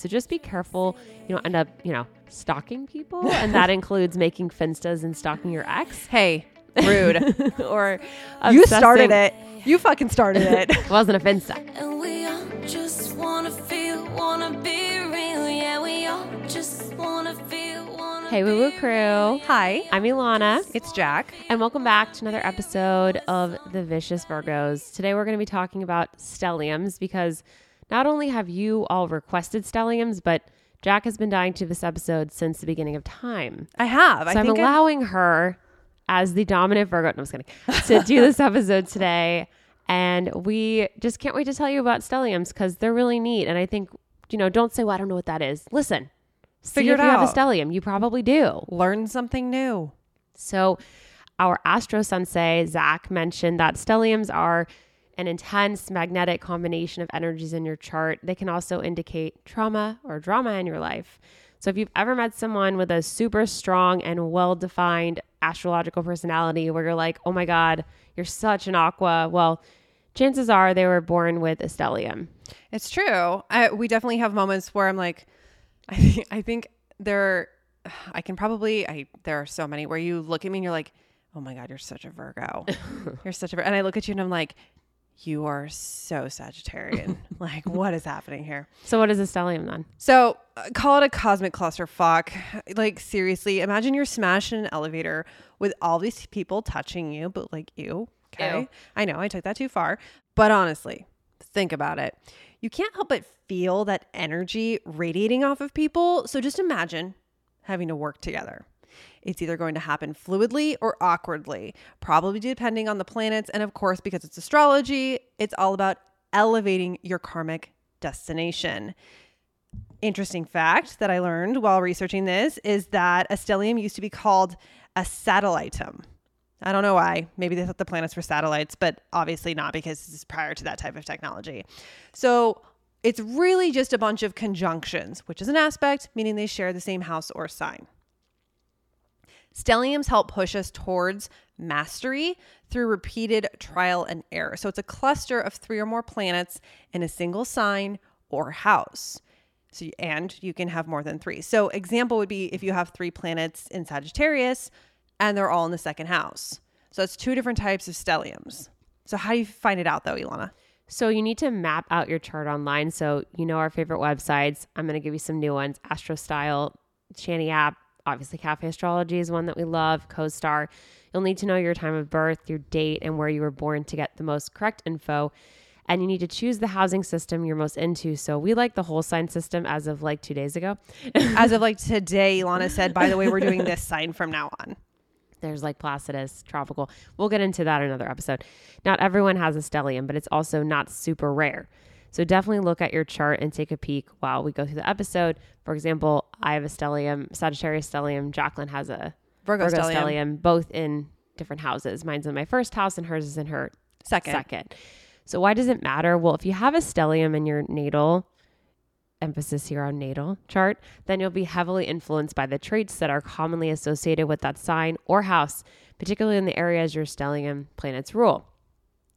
So just be careful you don't end up, you know, stalking people. and that includes making finstas and stalking your ex. Hey, rude. or you started it. You fucking started it. It wasn't a finsta. And we all just wanna feel, wanna be real. Yeah, we all just wanna feel, wanna Hey, Woo Woo Crew. Hi, I'm Ilana. it's Jack. And welcome back to another episode of The Vicious Virgos. Today we're going to be talking about stelliums because not only have you all requested stelliums, but Jack has been dying to this episode since the beginning of time. I have. I So I'm I- allowing her as the dominant Virgo, no, I'm just kidding, to do this episode today. And we just can't wait to tell you about stelliums because they're really neat. And I think, you know, don't say, well, I don't know what that is. Listen, Figure if it you have a stellium. You probably do. learn something new. So, our astro sensei, Zach, mentioned that stelliums are an intense magnetic combination of energies in your chart. They can also indicate trauma or drama in your life. So, if you've ever met someone with a super strong and well defined astrological personality where you're like, oh my God, you're such an aqua, well, chances are they were born with a stellium. It's true. I, we definitely have moments where I'm like, I think, I think there, I can probably, I there are so many where you look at me and you're like, oh my god, you're such a Virgo. you're such a, and I look at you and I'm like, you are so Sagittarian. like, what is happening here? So, what is a stellium then? So uh, call it a cosmic clusterfuck. Like seriously, imagine you're smashed in an elevator with all these people touching you, but like you. Okay. Ew. I know I took that too far. But honestly, think about it. You can't help but feel that energy radiating off of people. So just imagine having to work together. It's either going to happen fluidly or awkwardly, probably depending on the planets. And of course, because it's astrology, it's all about elevating your karmic destination. Interesting fact that I learned while researching this is that a stellium used to be called a satellitium. I don't know why. Maybe they thought the planets were satellites, but obviously not because this is prior to that type of technology. So it's really just a bunch of conjunctions, which is an aspect, meaning they share the same house or sign. Stelliums help push us towards mastery through repeated trial and error. So it's a cluster of three or more planets in a single sign or house. So and you can have more than 3. So example would be if you have 3 planets in Sagittarius and they're all in the second house. So it's two different types of stelliums. So how do you find it out though, Ilana? So you need to map out your chart online. So you know our favorite websites. I'm going to give you some new ones: AstroStyle, Chani app, obviously Cafe Astrology is one that we love. CoStar. You'll need to know your time of birth, your date, and where you were born to get the most correct info. And you need to choose the housing system you're most into. So we like the whole sign system as of like two days ago. As of like today, Ilana said, by the way, we're doing this sign from now on. There's like Placidus, tropical. We'll get into that in another episode. Not everyone has a stellium, but it's also not super rare. So definitely look at your chart and take a peek while we go through the episode. For example, I have a stellium, Sagittarius stellium. Jacqueline has a Virgo, Virgo stellium. stellium, both in different houses. Mine's in my first house and hers is in her Second. second. So why does it matter? Well, if you have a stellium in your natal, emphasis here on natal chart, then you'll be heavily influenced by the traits that are commonly associated with that sign or house, particularly in the areas your stellium planets rule.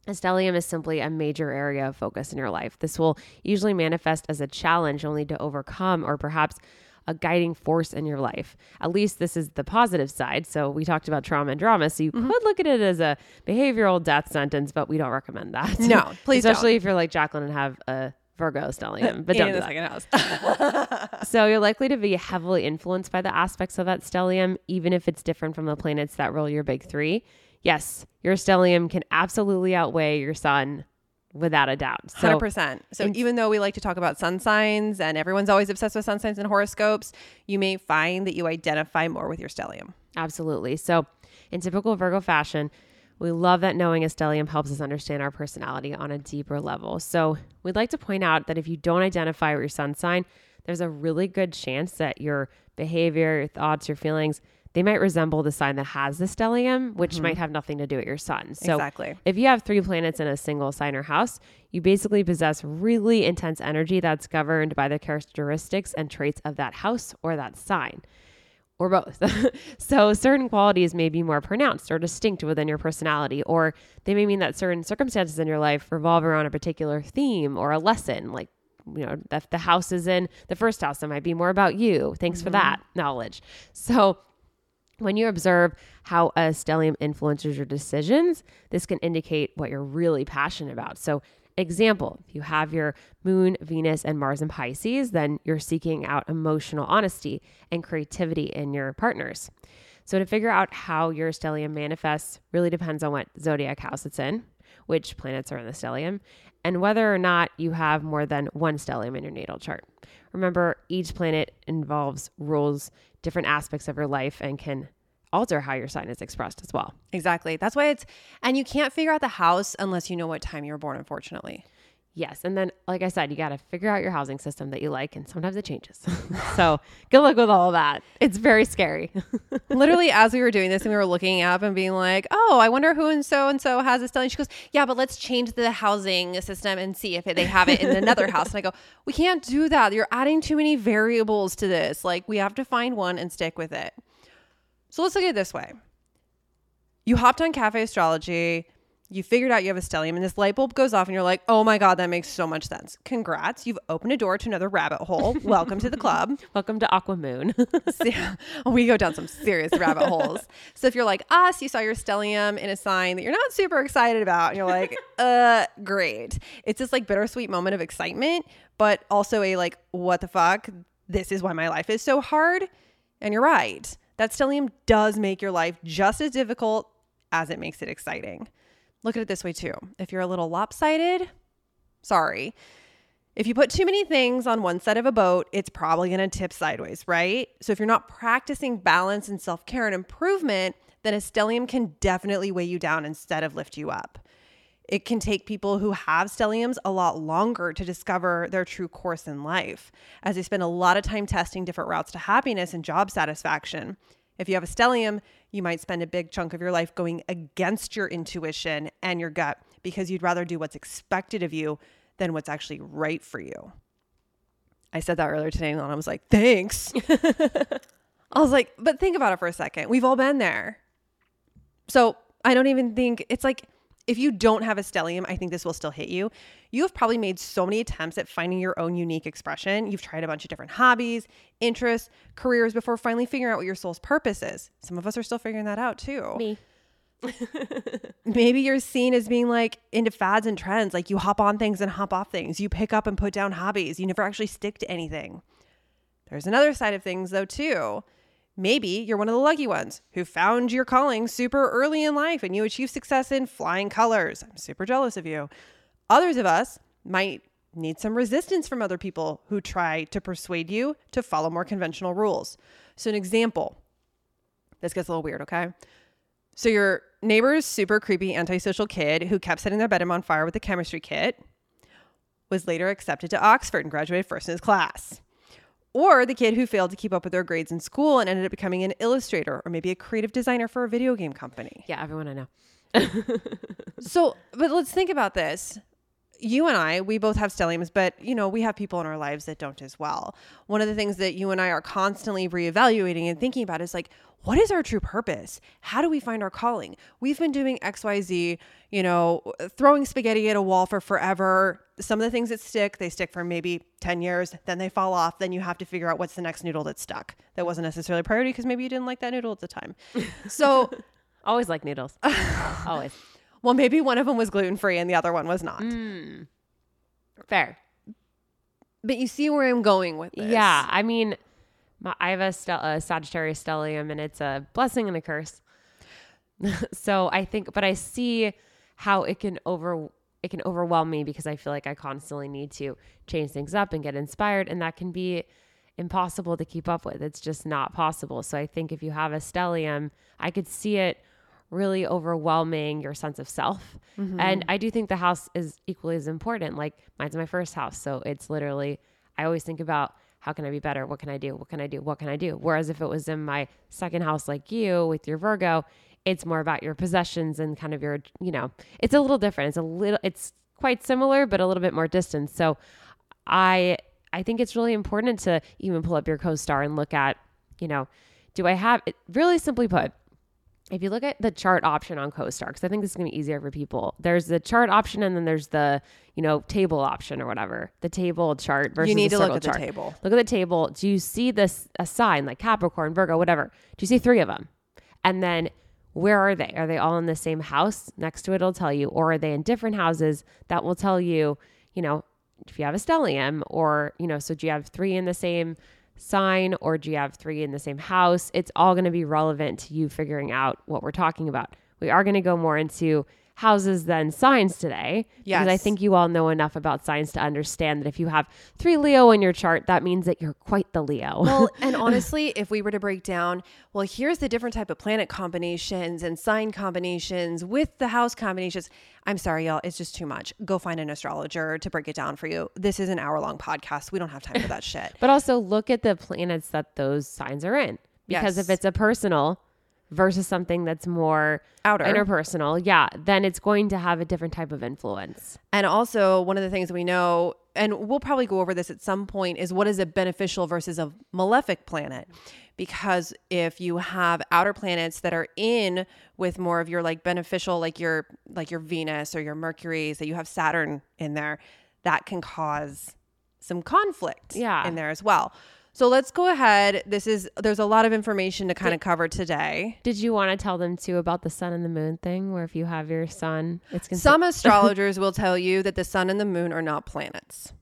A stellium is simply a major area of focus in your life. This will usually manifest as a challenge only to overcome or perhaps a guiding force in your life. At least this is the positive side. So we talked about trauma and drama. So you Mm-hmm. could look at it as a behavioral death sentence, but we don't recommend that. No, please Especially if you're like Jacqueline and have a Virgo stellium. But don't do the that. second house. So you're likely to be heavily influenced by the aspects of that stellium, even if it's different from the planets that rule your big three. Yes, your stellium can absolutely outweigh your sun without a doubt. So Hundred percent. So even though we like to talk about sun signs and everyone's always obsessed with sun signs and horoscopes, you may find that you identify more with your stellium. Absolutely. So, in typical Virgo fashion, we love that knowing a stellium helps us understand our personality on a deeper level. So, we'd like to point out that if you don't identify with your sun sign, there's a really good chance that your behavior, your thoughts, your feelings, they might resemble the sign that has the stellium, which might mm-hmm. have nothing to do with your sun. So, Exactly. if you have three planets in a single sign or house, you basically possess really intense energy that's governed by the characteristics and traits of that house or that sign or both. so certain qualities may be more pronounced or distinct within your personality, or they may mean that certain circumstances in your life revolve around a particular theme or a lesson, like you know, if the house is in the first house, it might be more about you. Thanks for mm-hmm. that knowledge. So when you observe how a stellium influences your decisions, this can indicate what you're really passionate about. So, example, if you have your moon, Venus, and Mars in Pisces, then you're seeking out emotional honesty and creativity in your partners. So, to figure out how your stellium manifests really depends on what zodiac house it's in, which planets are in the stellium, and whether or not you have more than one stellium in your natal chart. Remember, each planet involves rules, different aspects of your life, and can alter how your sign is expressed as well. Exactly. That's why it's, and you can't figure out the house unless you know what time you were born, unfortunately. Yes. And then, like I said, you got to figure out your housing system that you like, and sometimes it changes. so, good luck with all that. It's very scary. Literally, as we were doing this and we were looking up and being like, oh, I wonder who and so and so has a stellium. She goes, yeah, but let's change the housing system and see if they have it in another house. And I go, we can't do that. You're adding too many variables to this. Like, we have to find one and stick with it. So, let's look at it this way you hopped on Cafe Astrology. You figured out you have a stellium, and this light bulb goes off, and you're like, oh my God, that makes so much sense. Congrats. You've opened a door to another rabbit hole. Welcome to the club. Welcome to Aquamoon. So, we go down some serious rabbit holes. So if you're like us, you saw your stellium in a sign that you're not super excited about, and you're like, uh, great. It's this like bittersweet moment of excitement, but also a like, what the fuck? This is why my life is so hard. And you're right. That stellium does make your life just as difficult as it makes it exciting. Look at it this way too. If you're a little lopsided, sorry. If you put too many things on one side of a boat, it's probably going to tip sideways, right? So if you're not practicing balance and self care and improvement, then a stellium can definitely weigh you down instead of lift you up. It can take people who have stelliums a lot longer to discover their true course in life, as they spend a lot of time testing different routes to happiness and job satisfaction. If you have a stellium, you might spend a big chunk of your life going against your intuition and your gut because you'd rather do what's expected of you than what's actually right for you. I said that earlier today and I was like, thanks. I was like, but think about it for a second. We've all been there. So I don't even think it's like if you don't have a stellium, I think this will still hit you. You have probably made so many attempts at finding your own unique expression. You've tried a bunch of different hobbies, interests, careers before finally figuring out what your soul's purpose is. Some of us are still figuring that out too. Me. Maybe you're seen as being like into fads and trends. Like you hop on things and hop off things. You pick up and put down hobbies. You never actually stick to anything. There's another side of things though, too. Maybe you're one of the lucky ones who found your calling super early in life and you achieve success in flying colors. I'm super jealous of you. Others of us might need some resistance from other people who try to persuade you to follow more conventional rules. So, an example this gets a little weird, okay? So, your neighbor's super creepy antisocial kid who kept setting their bedroom on fire with a chemistry kit was later accepted to Oxford and graduated first in his class. Or the kid who failed to keep up with their grades in school and ended up becoming an illustrator or maybe a creative designer for a video game company. Yeah, everyone I know. So, but let's think about this. You and I, we both have stelliums, but you know, we have people in our lives that don't as well. One of the things that you and I are constantly reevaluating and thinking about is like, what is our true purpose? How do we find our calling? We've been doing XYZ, you know, throwing spaghetti at a wall for forever. Some of the things that stick, they stick for maybe 10 years, then they fall off. Then you have to figure out what's the next noodle that's stuck. That wasn't necessarily a priority because maybe you didn't like that noodle at the time. So, Always like noodles. Always. Well, maybe one of them was gluten free and the other one was not. Mm. Fair. But you see where I'm going with this. Yeah, I mean, my, I have a, stel- a Sagittarius stellium, and it's a blessing and a curse. so I think, but I see how it can over it can overwhelm me because I feel like I constantly need to change things up and get inspired, and that can be impossible to keep up with. It's just not possible. So I think if you have a stellium, I could see it really overwhelming your sense of self. And mm-hmm. I do think the house is equally as important. Like mine's my first house. So it's literally, I always think about how can I be better? What can I do? What can I do? What can I do? Whereas if it was in my second house, like you with your Virgo, it's more about your possessions and kind of your, you know, it's a little different. It's a little, it's quite similar, but a little bit more distant. So I, I think it's really important to even pull up your co-star and look at, you know, do I have it really simply put, if you look at the chart option on CoStar, because I think this is going to be easier for people, there's the chart option and then there's the, you know, table option or whatever. The table chart versus You need the to look at the table. Look at the table. Do you see this a sign like Capricorn, Virgo, whatever? Do you see three of them? And then where are they? Are they all in the same house? Next to it, it'll tell you. Or are they in different houses? That will tell you, you know, if you have a stellium or, you know, so do you have three in the same sign or do you have three in the same house? It's all going to be relevant to you figuring out what we're talking about. We are going to go more into houses than signs today. Because I think you all know enough about signs to understand that if you have three Leo in your chart, that means that you're quite the Leo. Well, and honestly, if we were to break down, well, here's the different type of planet combinations and sign combinations with the house combinations. I'm sorry, y'all, it's just too much. Go find an astrologer to break it down for you. This is an hour long podcast. We don't have time for that shit. But also look at the planets that those signs are in. Because Yes. if it's a personal versus something that's more Outer. interpersonal, yeah, then it's going to have a different type of influence. And also, one of the things we know, and we'll probably go over this at some point, is what is a beneficial versus a malefic planet. Because if you have outer planets that are in with more of your like beneficial, like your like your Venus or your Mercury, so you have Saturn in there, that can cause some conflict Yeah. in there as well. So let's go ahead. This is there's a lot of information to kind of cover today. Did you want to tell them too about the sun and the moon thing, where if you have your sun, it's considered Some astrologers will tell you that the sun and the moon are not planets.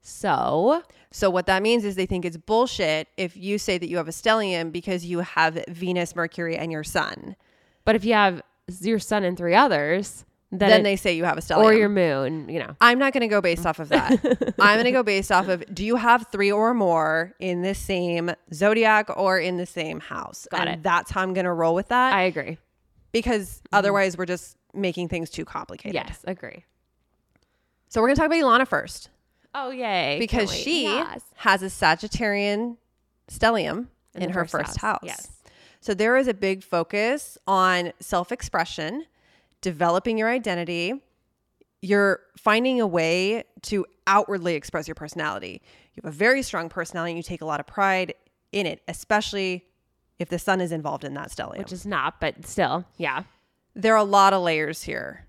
so So what that means is they think it's bullshit if you say that you have a stellium because you have Venus, Mercury, and your sun. But if you have your sun and three others, then, Then it- they say you have a stellium. or your moon, you know. I'm not going to go based off of that. I'm going to go based off of do you have three or more in the same zodiac or in the same house? Got and it. That's how I'm going to roll with that I agree. because mm-hmm. otherwise we're just making things too complicated. Yes, agree. So we're going to talk about Ilana first Oh yay! because she Yes. has a Sagittarian stellium in, the her first, house. Yes. So there is a big focus on self expression, developing your identity. You're finding a way to outwardly express your personality. You have a very strong personality and you take a lot of pride in it, especially if the sun is involved in that stellium. Which is not, but still, yeah. there are a lot of layers here.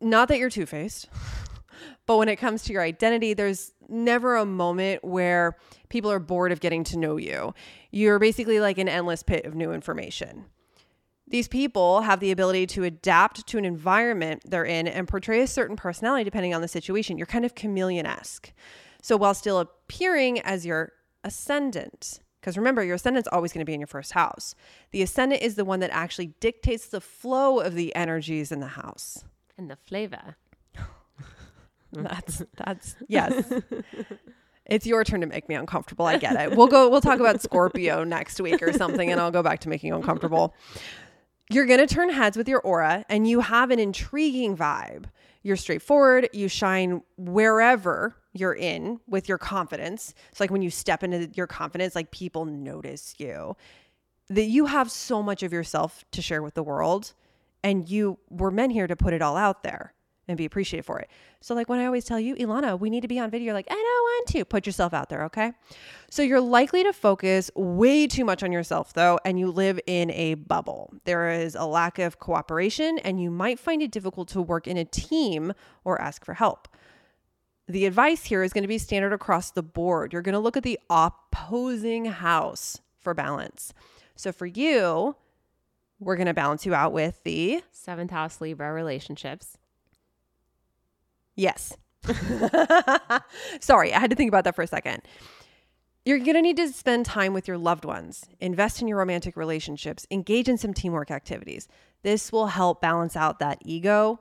Not that you're two faced, but when it comes to your identity, there's never a moment where people are bored of getting to know you. You're basically like an endless pit of new information. These people have the ability to adapt to an environment they're in and portray a certain personality depending on the situation. You're kind of chameleon esque. So while still appearing as your ascendant, because remember, your ascendant's always going to be in your first house. The ascendant is the one that actually dictates the flow of the energies in the house. And the flavor. That's that's yes. It's your turn to make me uncomfortable. I get it. We'll go we'll talk about Scorpio next week or something and I'll go back to making you uncomfortable. You're going to turn heads with your aura and you have an intriguing vibe. You're straightforward, you shine wherever you're in with your confidence. It's like when you step into your confidence like people notice you. That you have so much of yourself to share with the world and you were meant here to put it all out there and be appreciated for it. So, like when I always tell you, Ilana, we need to be on video, you're like, I don't want to. Put yourself out there, okay? So, you're likely to focus way too much on yourself, though, and you live in a bubble. There is a lack of cooperation, and you might find it difficult to work in a team or ask for help. The advice here is going to be standard across the board. You're going to look at the opposing house for balance. So, for you, we're going to balance you out with the Seventh house Libra relationships. Yes. Sorry, I had to think about that for a second. You're going to need to spend time with your loved ones, invest in your romantic relationships, engage in some teamwork activities. This will help balance out that ego.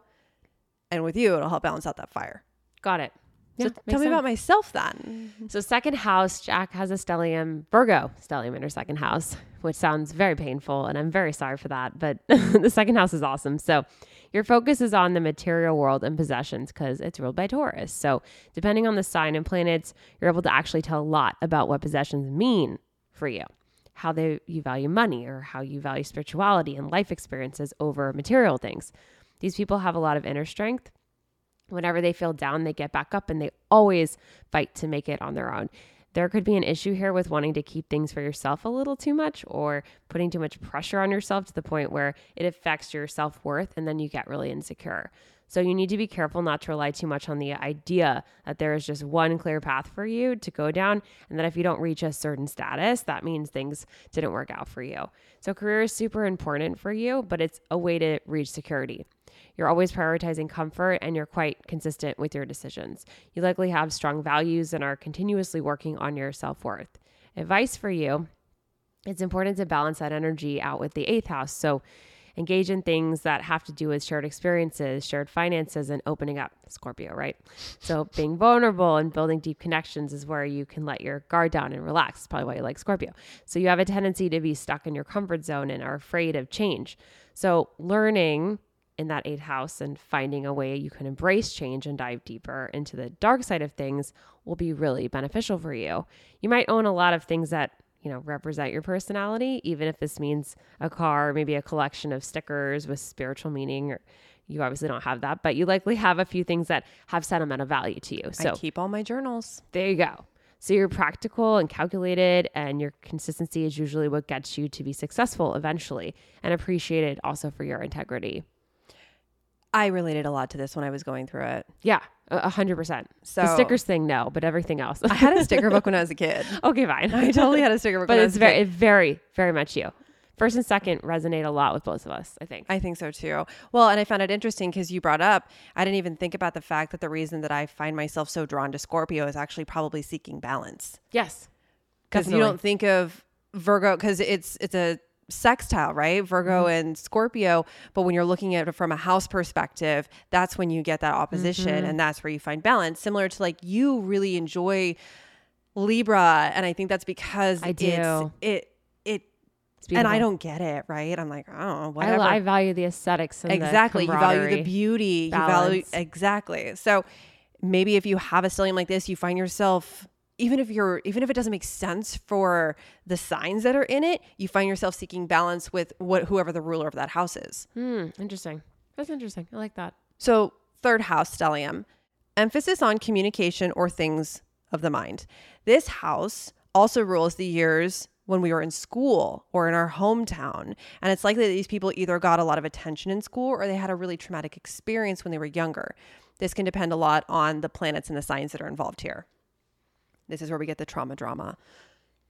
And with you, it'll help balance out that fire. Got it. So tell me about myself then. Mm-hmm. So second house, Jack has a stellium, Virgo stellium in her second house, which sounds very painful, and I'm very sorry for that. But the second house is awesome. So your focus is on the material world and possessions because it's ruled by Taurus. So depending on the sign and planets, you're able to actually tell a lot about what possessions mean for you, how they you value money, or how you value spirituality and life experiences over material things. These people have a lot of inner strength whenever they feel down, they get back up and they always fight to make it on their own. there could be an issue here with wanting to keep things for yourself a little too much or putting too much pressure on yourself to the point where it affects your self worth and then you get really insecure. So you need to be careful not to rely too much on the idea that there is just one clear path for you to go down and that if you don't reach a certain status, that means things didn't work out for you. So career is super important for you, but it's a way to reach security. You're always prioritizing comfort and you're quite consistent with your decisions. You likely have strong values and are continuously working on your self worth. Advice for you it's important to balance that energy out with the eighth house. So, engage in things that have to do with shared experiences, shared finances, and opening up. Scorpio, right? So, being vulnerable and building deep connections is where you can let your guard down and relax. It's probably why you like Scorpio. So, you have a tendency to be stuck in your comfort zone and are afraid of change. So, learning in that eighth house and finding a way you can embrace change and dive deeper into the dark side of things will be really beneficial for you. You might own a lot of things that you know represent your personality even if this means a car maybe a collection of stickers with spiritual meaning or you obviously don't have that but you likely have a few things that have sentimental value to you so I keep all my journals. there you go so you're practical and calculated and your consistency is usually what gets you to be successful eventually and appreciated also for your integrity I related a lot to this when I was going through it. yeah a hundred percent So the stickers thing no but everything else I had a sticker book when I was a kid. okay fine I totally had a sticker book, but when I it's very it very very much you first and second resonate a lot with both of us i think I think so too. Well, and I found it interesting because you brought up, I didn't even think about the fact that the reason that I find myself so drawn to Scorpio is actually probably seeking balance. yes Because you don't think of Virgo, because it's it's a sextile, right? Virgo mm-hmm. and Scorpio. But when you're looking at it from a house perspective, that's when you get that opposition, mm-hmm. and that's where you find balance. Similar to like you really enjoy Libra, and I think that's because I do. it it. And I don't get it, right? I'm like, oh, I, whatever. I value the aesthetics and the exactly you value the beauty you value exactly so maybe if you have a stellium like this you find yourself even if you're even if it doesn't make sense for the signs that are in it you find yourself seeking balance with what whoever the ruler of that house is Hmm, interesting that's interesting i like that so third house stellium emphasis on communication or things of the mind this house also rules the years when we were in school or in our hometown. And it's likely that these people either got a lot of attention in school or they had a really traumatic experience when they were younger. This can depend a lot on the planets and the signs that are involved here. This is where we get the trauma drama.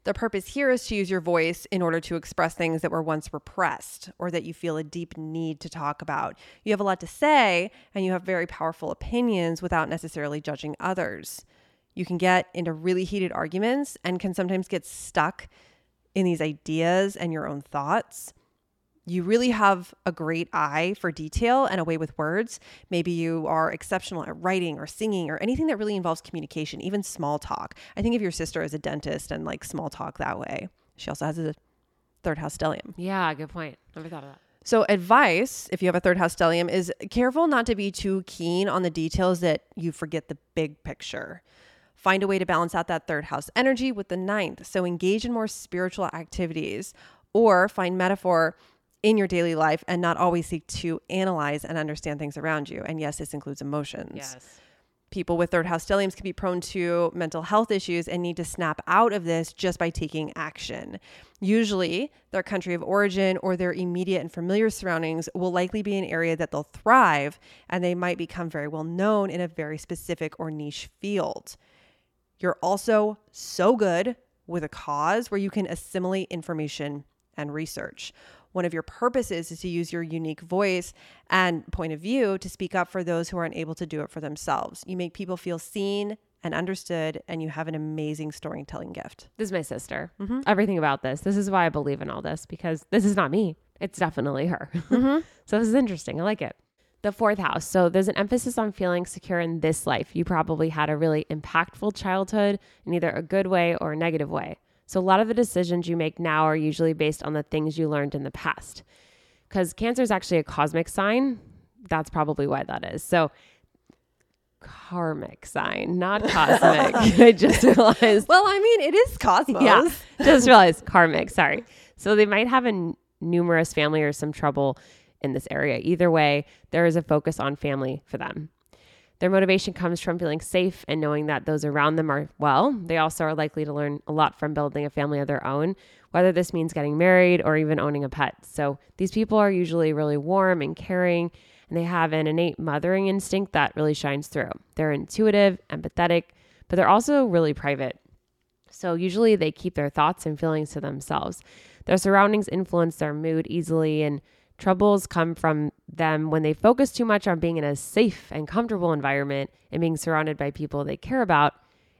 The purpose here is to use your voice in order to express things that were once repressed or that you feel a deep need to talk about. You have a lot to say and you have very powerful opinions without necessarily judging others. You can get into really heated arguments and can sometimes get stuck in these ideas and your own thoughts. You really have a great eye for detail and a way with words. Maybe you are exceptional at writing or singing or anything that really involves communication, even small talk. I think of your sister as a dentist and like small talk that way. She also has a third house stellium. yeah good point never thought of that So, advice if you have a third house stellium is careful not to be too keen on the details that you forget the big picture. Find a way to balance out that third house energy with the ninth. So, engage in more spiritual activities or find metaphor in your daily life and not always seek to analyze and understand things around you. And yes, this includes emotions yes people with third house stelliums can be prone to mental health issues and need to snap out of this just by taking action. Usually, their country of origin or their immediate and familiar surroundings will likely be an area that they'll thrive and they might become very well known in a very specific or niche field. You're also so good with a cause where you can assimilate information and research. One of your purposes is to use your unique voice and point of view to speak up for those who aren't able to do it for themselves. You make people feel seen and understood, and you have an amazing storytelling gift. this is my sister. Mm-hmm. everything about this. This is why i believe in all this because this is not me. It's definitely her. Mm-hmm. so this is interesting. I like it. The fourth house. So there's an emphasis on feeling secure in this life. You probably had a really impactful childhood in either a good way or a negative way so a lot of the decisions you make now are usually based on the things you learned in the past because cancer is actually a cosmic sign that's probably why that is so karmic sign not cosmic i just realized Well, I mean, it is cosmos. yeah, just realized karmic. Sorry. So they might have a n- numerous family or some trouble in this area. Either way, there is a focus on family for them. Their motivation comes from feeling safe and knowing that those around them are well. They also are likely to learn a lot from building a family of their own, whether this means getting married or even owning a pet. So these people are usually really warm and caring, and they have an innate mothering instinct that really shines through. They're intuitive, empathetic, but they're also really private. So usually they keep their thoughts and feelings to themselves. Their surroundings influence their mood easily, and troubles come from them when they focus too much on being in a safe and comfortable environment and being surrounded by people they care about.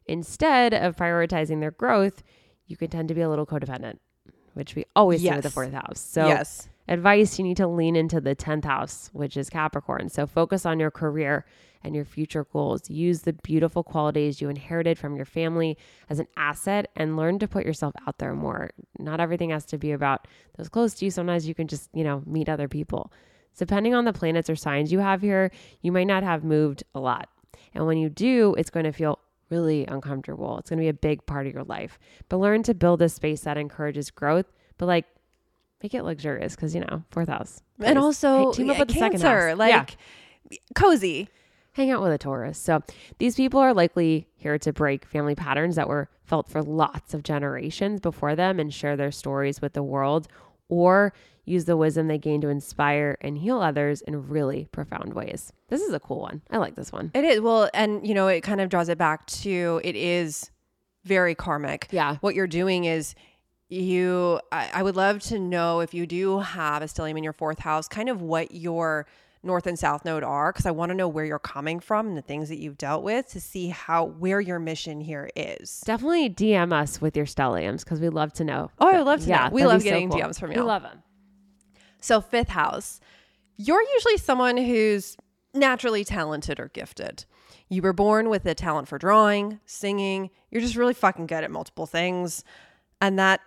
Instead of prioritizing their growth, you can tend to be a little codependent, which we always see with the fourth house. So yes. advice you need to lean into the 10th house which is capricorn so focus on your career and your future goals. Use the beautiful qualities you inherited from your family as an asset and learn to put yourself out there more. Not everything has to be about those close to you. Sometimes you can just you know meet other people. So depending on the planets or signs you have here you might not have moved a lot. And when you do it's going to feel really uncomfortable. It's going to be a big part of your life. But learn to build a space that encourages growth but like make it luxurious because you know fourth house. And also, Hey, team up yeah, with the second house. like Yeah. cozy. Hang out with a Taurus. So these people are likely here to break family patterns that were felt for lots of generations before them and share their stories with the world or use the wisdom they gain to inspire and heal others in really profound ways. This is a cool one. I like this one. It is. Well, and you know, it kind of draws it back to it is very karmic. Yeah. What you're doing is you, I, I would love to know if you do have a stellium in your fourth house, kind of what your north and south node are, because I want to know where you're coming from and the things that you've dealt with to see how, where your mission here is. Definitely DM us with your stelliums because we love to know. Oh, I would love to know. We love be so getting cool. DMs from y'all. love them. So, fifth house, you're usually someone who's naturally talented or gifted. You were born with a talent for drawing, singing. You're just really fucking good at multiple things. And that,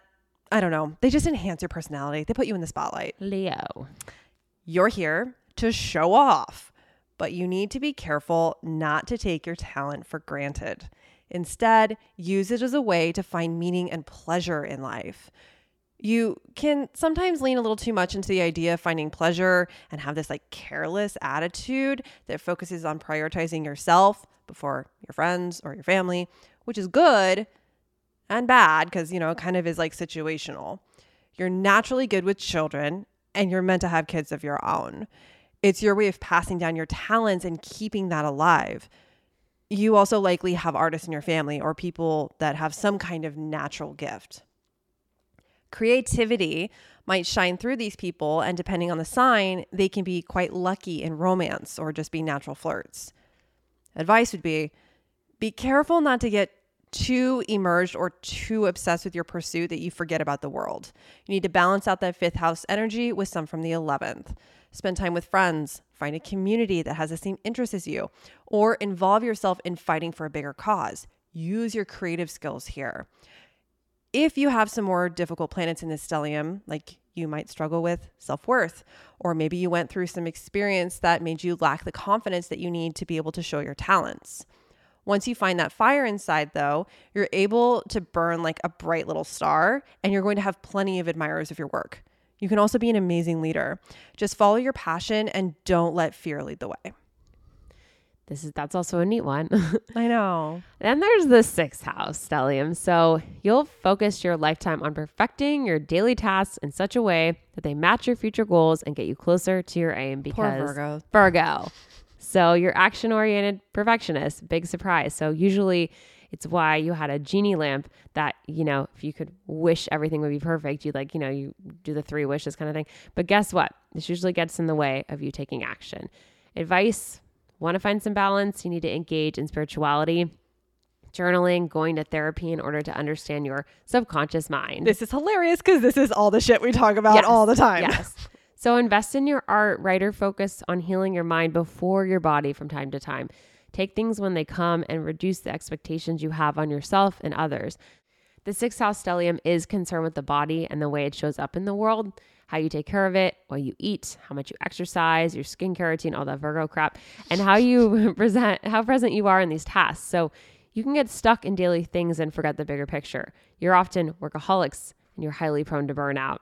I don't know, they just enhance your personality. They put you in the spotlight. Leo. You're here to show off, but you need to be careful not to take your talent for granted. Instead, use it as a way to find meaning and pleasure in life. You can sometimes lean a little too much into the idea of finding pleasure and have this like careless attitude that focuses on prioritizing yourself before your friends or your family, which is good and bad because, you know, it kind of is like situational. You're naturally good with children and you're meant to have kids of your own. It's your way of passing down your talents and keeping that alive. You also likely have artists in your family or people that have some kind of natural gift. Creativity might shine through these people, and depending on the sign, they can be quite lucky in romance or just be natural flirts. Advice would be be careful not to get too immersed or too obsessed with your pursuit that you forget about the world. You need to balance out that fifth house energy with some from the 11th. Spend time with friends, find a community that has the same interests as you, or involve yourself in fighting for a bigger cause. Use your creative skills here. If you have some more difficult planets in this stellium, like you might struggle with self worth, or maybe you went through some experience that made you lack the confidence that you need to be able to show your talents. Once you find that fire inside, though, you're able to burn like a bright little star and you're going to have plenty of admirers of your work. You can also be an amazing leader. Just follow your passion and don't let fear lead the way. This is that's also a neat one. I know. Then there's the sixth house, stellium. So you'll focus your lifetime on perfecting your daily tasks in such a way that they match your future goals and get you closer to your aim Poor because Virgo. Virgo. So you're action oriented perfectionist, big surprise. So usually it's why you had a genie lamp that, you know, if you could wish everything would be perfect, you'd like, you know, you do the three wishes kind of thing. But guess what? This usually gets in the way of you taking action. Advice want to find some balance, you need to engage in spirituality, journaling, going to therapy in order to understand your subconscious mind. This is hilarious because this is all the shit we talk about Yes. all the time. Yes. So invest in your art, writer focus on healing your mind before your body from time to time. Take things when they come and reduce the expectations you have on yourself and others. The sixth house stellium is concerned with the body and the way it shows up in the world, how you take care of it, what you eat, how much you exercise, your skincare routine, all that Virgo crap, and how you present how present you are in these tasks. So you can get stuck in daily things and forget the bigger picture. You're often workaholics and you're highly prone to burnout.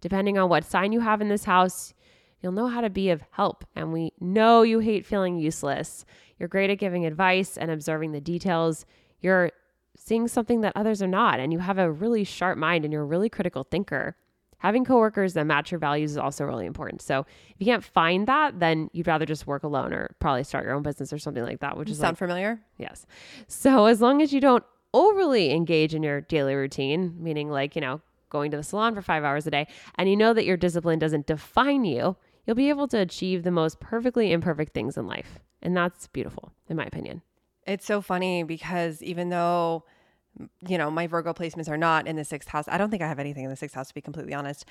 Depending on what sign you have in this house, You'll know how to be of help. And we know you hate feeling useless. You're great at giving advice and observing the details. You're seeing something that others are not. And you have a really sharp mind and you're a really critical thinker. Having coworkers that match your values is also really important. So if you can't find that, then you'd rather just work alone or probably start your own business or something like that, which is like Sound familiar? Yes. So as long as you don't overly engage in your daily routine, meaning like, you know, going to the salon for five hours a day, and you know that your discipline doesn't define you, you'll be able to achieve the most perfectly imperfect things in life. And that's beautiful, in my opinion. It's so funny because even though, you know, my Virgo placements are not in the sixth house, I don't think I have anything in the sixth house to be completely honest.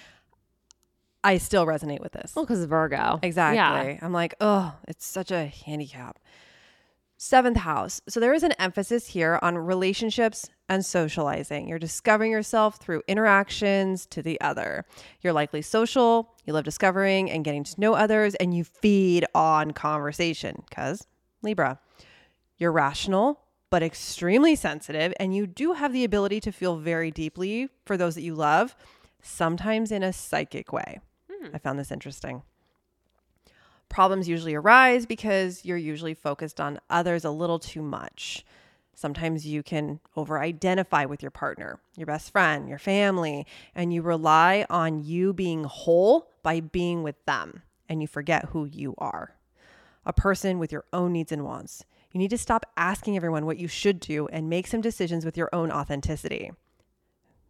I still resonate with this. Well, because Virgo. Exactly. Yeah. I'm like, oh, it's such a handicap. Seventh house. So there is an emphasis here on relationships and socializing. You're discovering yourself through interactions to the other. You're likely social, you love discovering and getting to know others, and you feed on conversation because Libra. You're rational, but extremely sensitive, and you do have the ability to feel very deeply for those that you love, sometimes in a psychic way. Hmm. I found this interesting. Problems usually arise because you're usually focused on others a little too much. Sometimes you can over identify with your partner, your best friend, your family, and you rely on you being whole by being with them, and you forget who you are a person with your own needs and wants. You need to stop asking everyone what you should do and make some decisions with your own authenticity.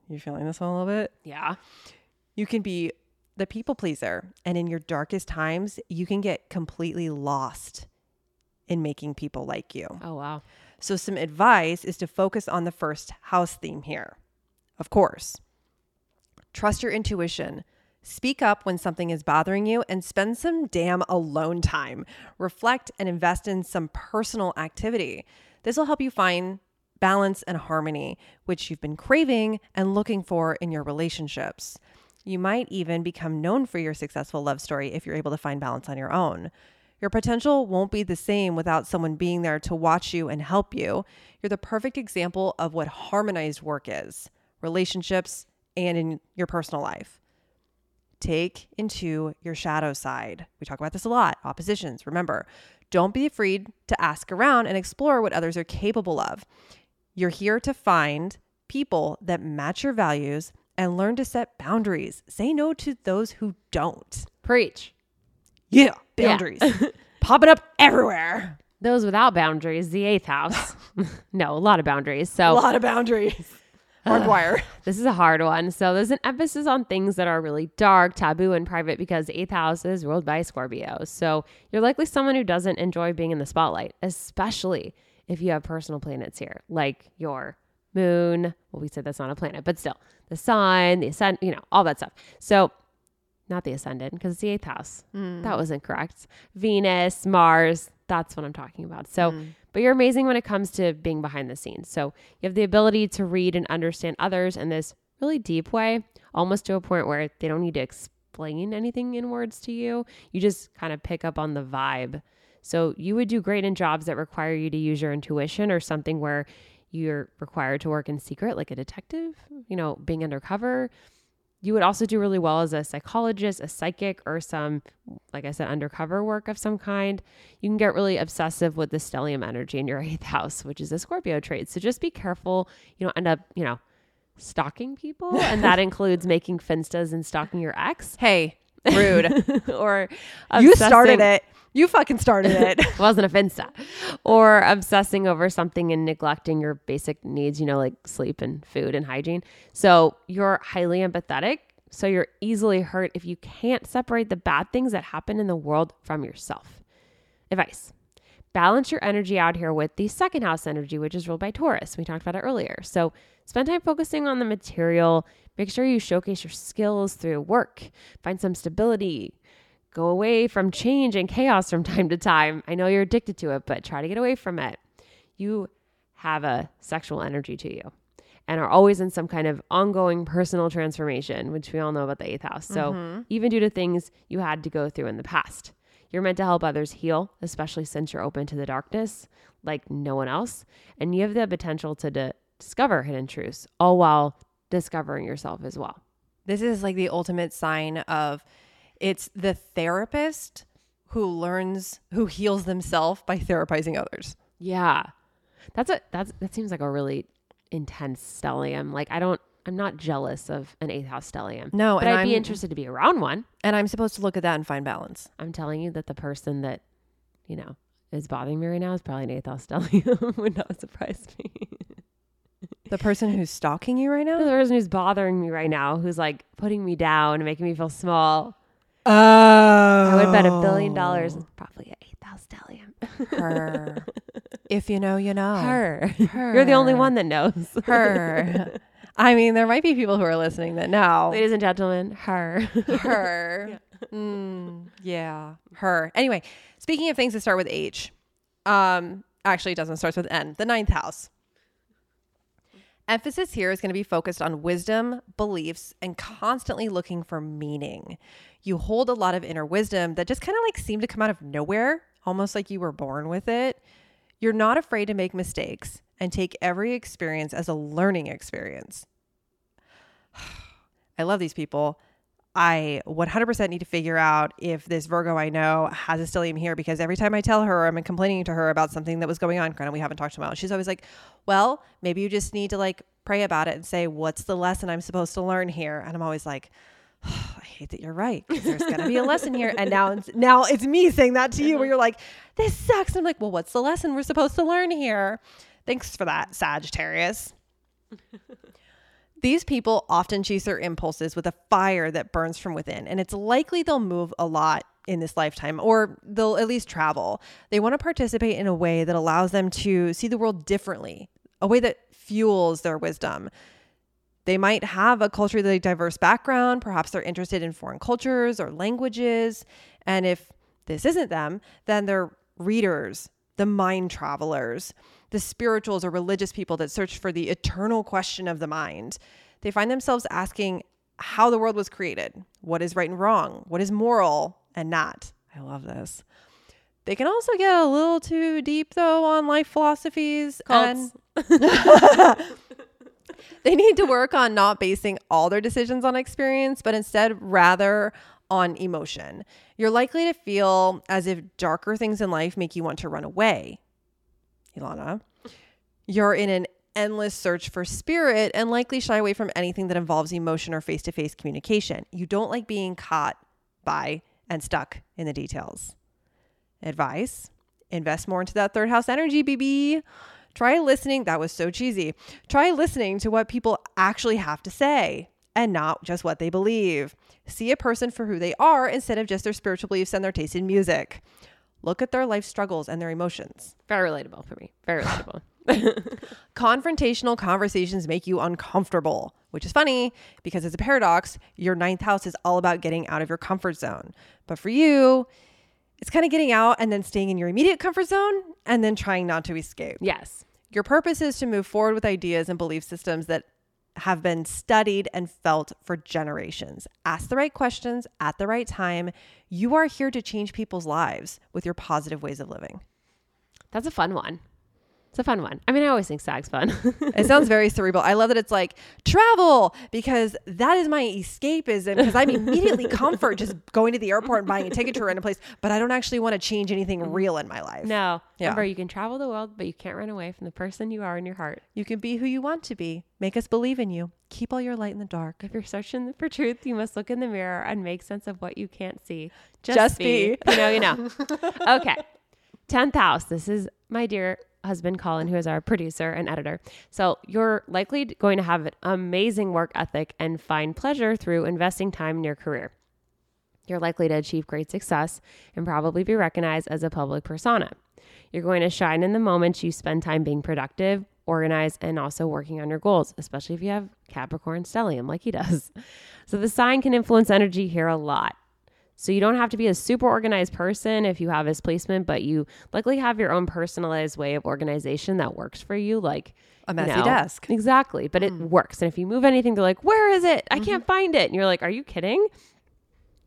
You feeling this one a little bit? Yeah. You can be the people pleaser, and in your darkest times, you can get completely lost in making people like you. Oh, wow. So, some advice is to focus on the first house theme here. Of course, trust your intuition. Speak up when something is bothering you and spend some damn alone time. Reflect and invest in some personal activity. This will help you find balance and harmony, which you've been craving and looking for in your relationships. You might even become known for your successful love story if you're able to find balance on your own. Your potential won't be the same without someone being there to watch you and help you. You're the perfect example of what harmonized work is relationships and in your personal life. Take into your shadow side. We talk about this a lot oppositions. Remember, don't be afraid to ask around and explore what others are capable of. You're here to find people that match your values and learn to set boundaries. Say no to those who don't. Preach. Yeah, boundaries. Popping up everywhere. Those without boundaries, the eighth house. no, a lot of boundaries. So a lot of boundaries. Hardwire. this is a hard one. So there's an emphasis on things that are really dark, taboo, and private because eighth house is ruled by Scorpio. So you're likely someone who doesn't enjoy being in the spotlight, especially if you have personal planets here, like your moon. Well, we said that's not a planet, but still, the sun, the ascendant, you know, all that stuff. So not the ascendant because it's the eighth house. Hmm. That was incorrect. Venus, Mars, that's what I'm talking about. So, hmm. but you're amazing when it comes to being behind the scenes. So you have the ability to read and understand others in this really deep way, almost to a point where they don't need to explain anything in words to you. You just kind of pick up on the vibe. So you would do great in jobs that require you to use your intuition or something where you're required to work in secret, like a detective, you know, being undercover. You would also do really well as a psychologist, a psychic, or some, like I said, undercover work of some kind. You can get really obsessive with the stellium energy in your eighth house, which is a Scorpio trait. So just be careful. You don't end up, you know, stalking people. and that includes making finstas and stalking your ex Hey, rude. or you started it. You fucking started it. it wasn't a finsta or obsessing over something and neglecting your basic needs you know like sleep and food and hygiene so you're highly empathetic so you're easily hurt if you can't separate the bad things that happen in the world from yourself advice balance your energy out here with the second house energy which is ruled by taurus. We talked about it earlier. So spend time focusing on the material. Make sure you showcase your skills through work. Find some stability. Go away from change and chaos from time to time. I know you're addicted to it, but try to get away from it. You have a sexual energy to you and are always in some kind of ongoing personal transformation, which we all know about the eighth house. So, mm-hmm. even due to things you had to go through in the past, you're meant to help others heal, especially since you're open to the darkness like no one else. And you have the potential to di- discover hidden truths, all while discovering yourself as well. this is like the ultimate sign of It's the therapist who learns, who heals themselves by therapizing others. Yeah. That's a that's that seems like a really intense stellium. Like I don't I'm not jealous of an eighth house stellium. No, but I'd be I'm- interested to be around one. And I'm supposed to look at that and find balance. I'm telling you that the person that, you know, is bothering me right now is probably an eighth house stellium. Would not surprise me. The person who's stalking you right now? the person who's bothering me right now, who's like putting me down and making me feel small. Oh. I would bet a billion dollars oh. is probably an eighth house stellium. Her. if you know, you know. Her. Her. You're the only one that knows. Her. I mean, there might be people who are listening that know. Ladies and gentlemen, her. Her. Mm, yeah. Her. Anyway, speaking of things that start with H, um, actually, it doesn't start with N, the ninth house. Emphasis here is going to be focused on wisdom, beliefs, and constantly looking for meaning. You hold a lot of inner wisdom that just kind of like seem to come out of nowhere, almost like you were born with it. You're not afraid to make mistakes and take every experience as a learning experience. I love these people. I 100% need to figure out if this Virgo I know has a stellium here because every time I tell her I'm complaining to her about something that was going on, granted we haven't talked about, she's always like, "Well, maybe you just need to like pray about it and say what's the lesson I'm supposed to learn here." And I'm always like, I hate that you're right because there's going to be a lesson here. And now it's, now it's me saying that to you where uh-huh. you're like, "This sucks." And I'm like, "Well, what's the lesson we're supposed to learn here?" Thanks for that, Sagittarius. These people often chase their impulses with a fire that burns from within, and it's likely they'll move a lot in this lifetime, or they'll at least travel. They want to participate in a way that allows them to see the world differently, a way that fuels their wisdom. They might have a culturally diverse background. Perhaps they're interested in foreign cultures or languages. And if this isn't them, then they're readers, the mind travelers, the spirituals or religious people that search for the eternal question of the mind. They find themselves asking how the world was created, what is right and wrong, what is moral and not. I love this. They can also get a little too deep though on life philosophies Cults. and they need to work on not basing all their decisions on experience, but instead rather on emotion. You're likely to feel as if darker things in life make you want to run away. Ilana, you're in an endless search for spirit and likely shy away from anything that involves emotion or face to face communication. You don't like being caught by and stuck in the details. Advice invest more into that third house energy, BB. Try listening. That was so cheesy. Try listening to what people actually have to say and not just what they believe. See a person for who they are instead of just their spiritual beliefs and their taste in music. Look at their life struggles and their emotions. Very relatable for me. Very relatable. Confrontational conversations make you uncomfortable, which is funny because it's a paradox. Your ninth house is all about getting out of your comfort zone. But for you, it's kind of getting out and then staying in your immediate comfort zone and then trying not to escape. yes. Your purpose is to move forward with ideas and belief systems that have been studied and felt for generations. Ask the right questions at the right time. You are here to change people's lives with your positive ways of living. That's a fun one. It's a fun one. I mean, I always think SAG's fun. It sounds very cerebral. I love that it's like travel because that is my escapism because I'm immediately comfort just going to the airport and buying a ticket to a random place, but I don't actually want to change anything mm-hmm. real in my life. no. Yeah. Remember, you can travel the world, but you can't run away from the person you are in your heart. You can be who you want to be. Make us believe in you. Keep all your light in the dark. If you're searching for truth, you must look in the mirror and make sense of what you can't see. Just be. You know, you know. okay. 10th house. This is my dear husband, Colin, who is our producer and editor. So you're likely going to have an amazing work ethic and find pleasure through investing time in your career. You're likely to achieve great success and probably be recognized as a public persona. You're going to shine in the moments you spend time being productive, organized, and also working on your goals, especially if you have Capricorn stellium like he does. So the sign can influence energy here a lot. So you don't have to be a super organized person if you have his placement, but you likely have your own personalized way of organization that works for you, like A you messy know, desk. Exactly, but it hmm. works. And if you move anything, they're like, "Where is it? I can't mm-hmm. find it." And you're like, "Are you kidding?"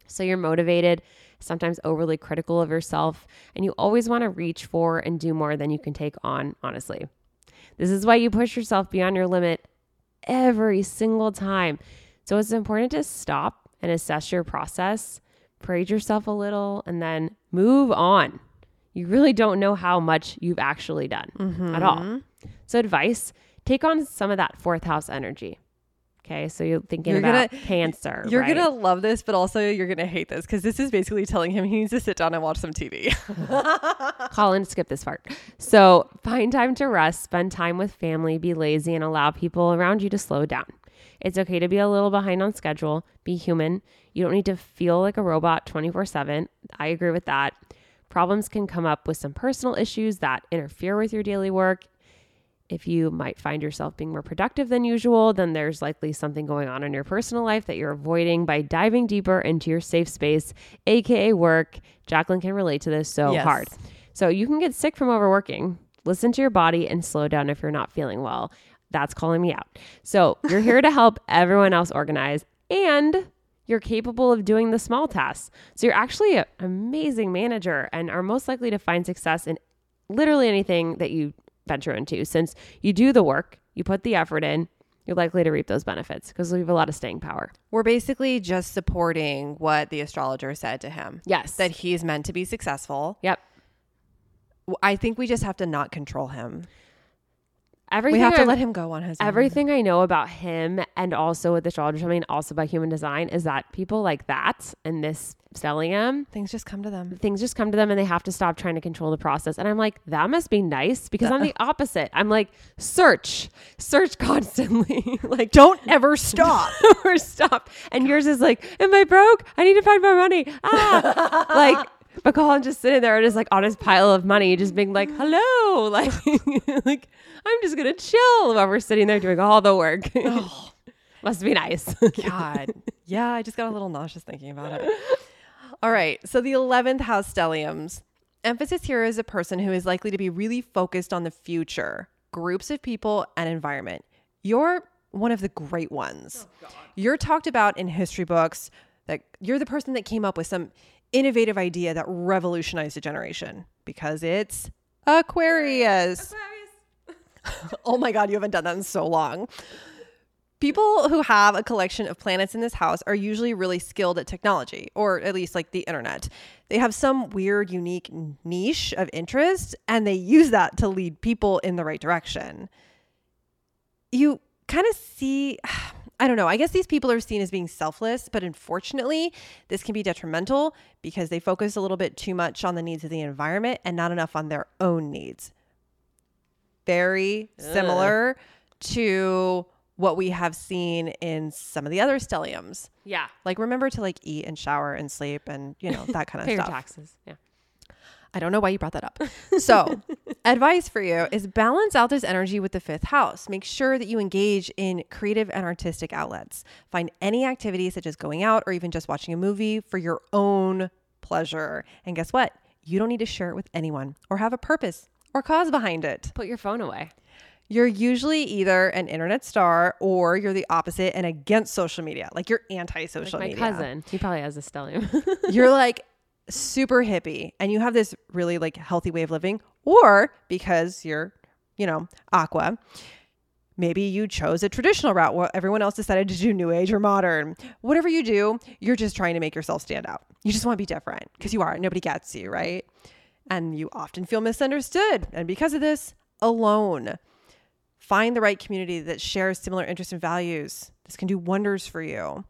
So you're motivated, sometimes overly critical of yourself, and you always want to reach for and do more than you can take on, honestly. This is why you push yourself beyond your limit every single time. So it's important to stop and assess your process praise yourself a little, and then move on. You really don't know how much you've actually done at all. Mm-hmm. So, advice take on some of that fourth house energy. Okay. So, you're thinking You're about gonna- Cancer. You're right? gonna love this, but also you're gonna hate this because this is basically telling him he needs to sit down and watch some TV. Colin, in, skip this part. So find time to rest, spend time with family, be lazy, and allow people around you to slow down. It's okay to be a little behind on schedule, be human. You don't need to feel like a robot 24 7. I agree with that. Problems can come up with some personal issues that interfere with your daily work. If you might find yourself being more productive than usual, then there's likely something going on in your personal life that you're avoiding by diving deeper into your safe space, aka work. Jacqueline can relate to this so Yes. hard. So you can get sick from overworking. Listen to your body and slow down if you're not feeling well. That's calling me out. So you're here to help everyone else organize and you're capable of doing the small tasks. So you're actually an amazing manager and are most likely to find success in literally anything that you venture into. Since you do the work, you put the effort in, you're likely to reap those benefits because you have a lot of staying power. We're basically just supporting what the astrologer said to him Yes. that he's meant to be successful. yep. I think we just have to not control him. Everything we have to I've- let him go on his own. Everything I know about him and also with astrology, I mean, also by human design, is that people like that and this stellium, Things just come to them. things just come to them and they have to stop trying to control the process. And I'm like, that must be nice because I'm the opposite. I'm like, search, search constantly. like, Don't ever stop. or stop. And yours is like, am I broke? I need to find my money. Ah, like. But Colin just sitting there just like on his pile of money, just being like, hello. Like, like I'm just going to chill while we're sitting there doing all the work. Must be nice. God. Yeah, I just got a little nauseous thinking about it. All right. So the 11th house stelliums. Emphasis here is a person who is likely to be really focused on the future, groups of people, and environment. You're one of the great ones. Oh, you're talked about in history books that you're the person that came up with some innovative idea that revolutionized a generation because it's Aquarius. oh my God, you haven't done that in so long. People who have a collection of planets in this house are usually really skilled at technology, or at least like the internet. They have some weird, unique niche of interest, and they use that to lead people in the right direction. You kind of see, I don't know, I guess these people are seen as being selfless, but unfortunately, this can be detrimental because they focus a little bit too much on the needs of the environment and not enough on their own needs. Very similar to what we have seen in some of the other stelliums. yeah. Like remember to like eat and shower and sleep and you know that kind of Pay your stuff. taxes. Yeah. I don't know why you brought that up. So, advice for you is balance out this energy with the fifth house. Make sure that you engage in creative and artistic outlets. Find any activity such as going out or even just watching a movie for your own pleasure. And guess what? You don't need to share it with anyone or have a purpose or cause behind it. Put your phone away. You're usually either an internet star or you're the opposite and against social media. Like you're anti Like my media. My cousin. He probably has a stellium. you're like super hippie and you have this really like healthy way of living or because you're you know aqua maybe you chose a traditional route while everyone else decided to do new age or modern. Whatever you do you're just trying to make yourself stand out. You just want to be different because you are. Nobody gets you right? And you often feel misunderstood. And because of this alone. Find the right community that shares similar interests and values. This can do wonders for you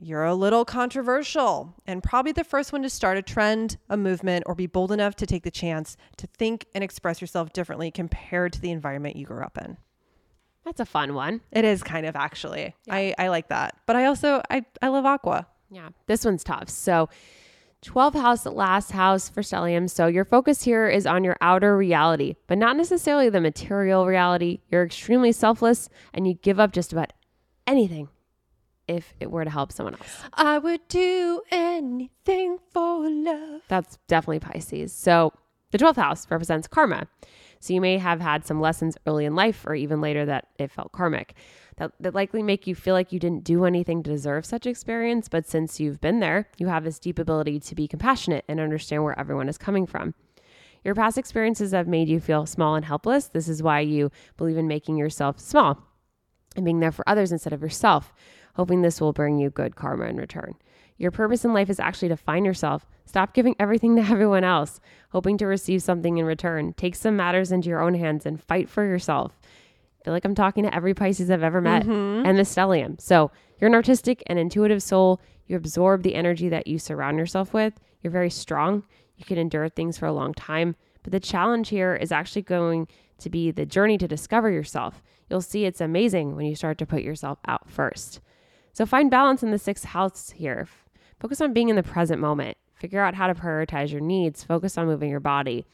you're a little controversial and probably the first one to start a trend, a movement, or be bold enough to take the chance to think and express yourself differently compared to the environment you grew up in. That's a fun one. It is kind of actually. I, I like that. But I also I, I love aqua. Yeah. This one's tough. So 12th house, last house for stellium. So your focus here is on your outer reality, but not necessarily the material reality. You're extremely selfless and you give up just about anything if it were to help someone else. I would do anything for love. That's definitely Pisces. So the 12th house represents karma. So you may have had some lessons early in life or even later that it felt karmic. That, that likely make you feel like you didn't do anything to deserve such experience. But since you've been there, you have this deep ability to be compassionate and understand where everyone is coming from. Your past experiences have made you feel small and helpless. This is why you believe in making yourself small and being there for others instead of yourself, hoping this will bring you good karma in return. Your purpose in life is actually to find yourself. Stop giving everything to everyone else, hoping to receive something in return. Take some matters into your own hands and fight for yourself. I feel like I'm talking to every Pisces I've ever met mm-hmm. and the stellium. So you're an artistic and intuitive soul. You absorb the energy that you surround yourself with. You're very strong. You can endure things for a long time. But the challenge here is actually going to be the journey to discover yourself. You'll see it's amazing when you start to put yourself out first. So find balance in the sixth house here. Focus on being in the present moment. Figure out how to prioritize your needs. Focus on moving your body.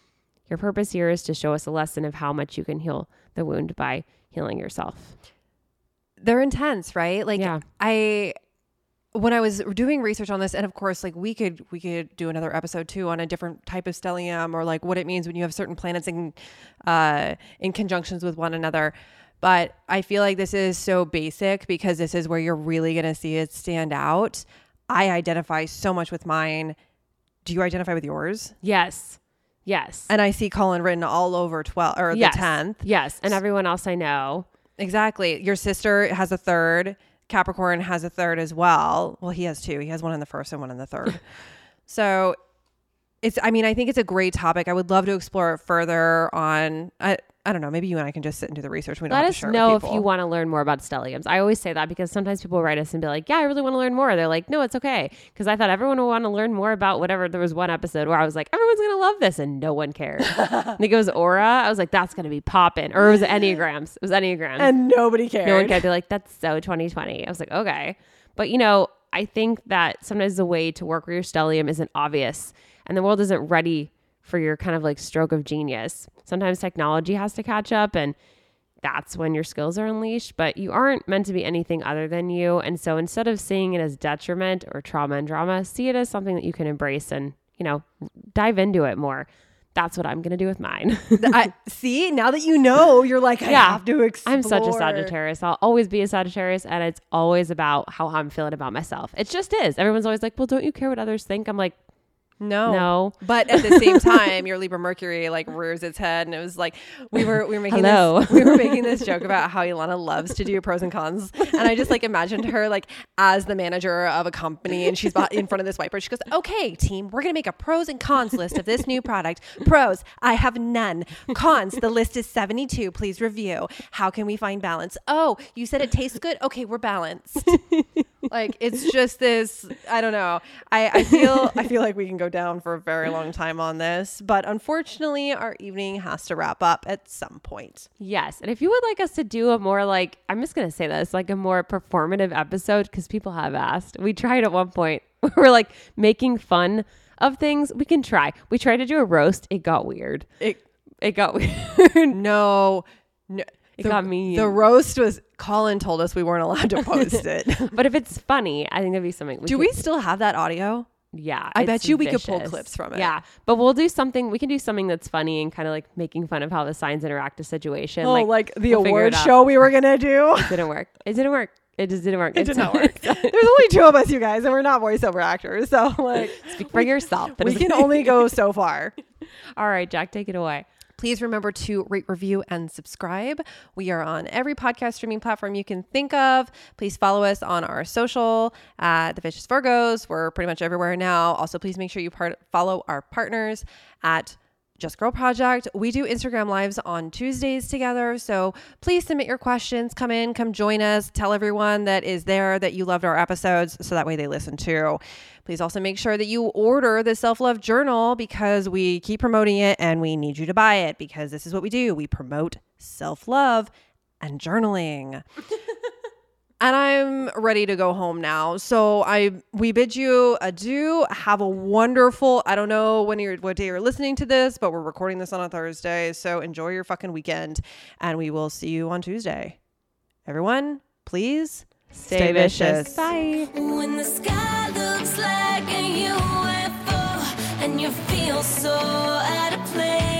Your purpose here is to show us a lesson of how much you can heal the wound by healing yourself. They're intense, right? Like Yeah. I when I was doing research on this, and of course, like we could we could do another episode too on a different type of stellium or like what it means when you have certain planets in uh, in conjunctions with one another. But I feel like this is so basic because this is where you're really going to see it stand out. I identify so much with mine. Do you identify with yours? Yes. Yes. And I see Colin written all over 12 or yes. the 10th. Yes. And everyone else I know. Exactly. Your sister has a third. Capricorn has a third as well. Well, he has two. He has one in the first and one in the third. so it's, I mean, I think it's a great topic. I would love to explore it further on, I, I don't know, maybe you and I can just sit and do the research. We don't Let have us share know if you want to learn more about stelliums. I always say that because sometimes people write us and be like, "Yeah, I really want to learn more." They're like, "No, it's okay," because I thought everyone would want to learn more about whatever. There was one episode where I was like, "Everyone's gonna love this," and no one cared. I think it was Aura. I was like, "That's gonna be popping," or it was Enneagrams. It was Enneagrams. and nobody cared. no one cared. They're like, "That's so 2020." I was like, "Okay," but you know, I think that sometimes the way to work with your stellium isn't obvious, and the world isn't ready for your kind of like stroke of genius. Sometimes technology has to catch up, and that's when your skills are unleashed. But you aren't meant to be anything other than you, and so instead of seeing it as detriment or trauma and drama, see it as something that you can embrace and you know dive into it more. That's what I'm gonna do with mine. I see now that you know, you're like, I Yeah. have to explore. I'm such a Sagittarius. I'll always be a Sagittarius, and it's always about how I'm feeling about myself. It just is. Everyone's always like, "Well, don't you care what others think?" I'm like, No. "No." But at the same time, your Libra Mercury like rears its head, and it was like we were we were making Hello. this we were making this joke about how Ilana loves to do pros and cons, and I just like imagined her like as the manager of a company, and she's bought in front of this whiteboard. She goes, "Okay, team, we're gonna make a pros and cons list of this new product. Pros, I have none. Cons, the list is seventy two. Please review. How can we find balance? Oh, you said it tastes good. Okay, we're balanced." Like it's just this i don't know i i feel i feel like we can go down for a very long time on this but unfortunately our evening has to wrap up at some point Yes. And if you would like us to do a more like, I'm just going to say this, like a more performative episode, because people have asked. We tried at one point. We're like making fun of things. We can try. We tried to do a roast. It got weird. it It got weird. no no It the, got mean. the roast was colin told us we weren't allowed to post it but if it's funny, I think that'd be something. We do could- we still have that audio Yeah. I bet you we could pull clips from it. Yeah. But we'll do something. We can do something that's funny and kind of like making fun of how the signs interact to situation. oh like, like, the we'll award show we were gonna do It didn't work. It didn't work. It just didn't work. it did not work there's only two of us you guys and we're not voiceover actors so like Speak for yourself. That we can only go so far All right, Jack, take it away. Please remember to rate, review, and subscribe. We are on every podcast streaming platform you can think of. Please follow us on our social at The Vicious Virgos. We're pretty much everywhere now. Also, please make sure you part- follow our partners at Just Girl Project. We do Instagram lives on Tuesdays together. So please submit your questions. Come in, come join us. Tell everyone that is there that you loved our episodes so that way they listen too. Please also make sure that you order the self love journal because we keep promoting it and we need you to buy it because this is what we do. We promote self love and journaling. and I'm ready to go home now. So I we bid you adieu. Have a wonderful. I don't know when you're what day you're listening to this, but we're recording this on a Thursday. So enjoy your fucking weekend, and we will see you on Tuesday. Everyone, please stay, stay vicious. vicious. Bye. When the sky looks like a UFO, and you feel so out of place.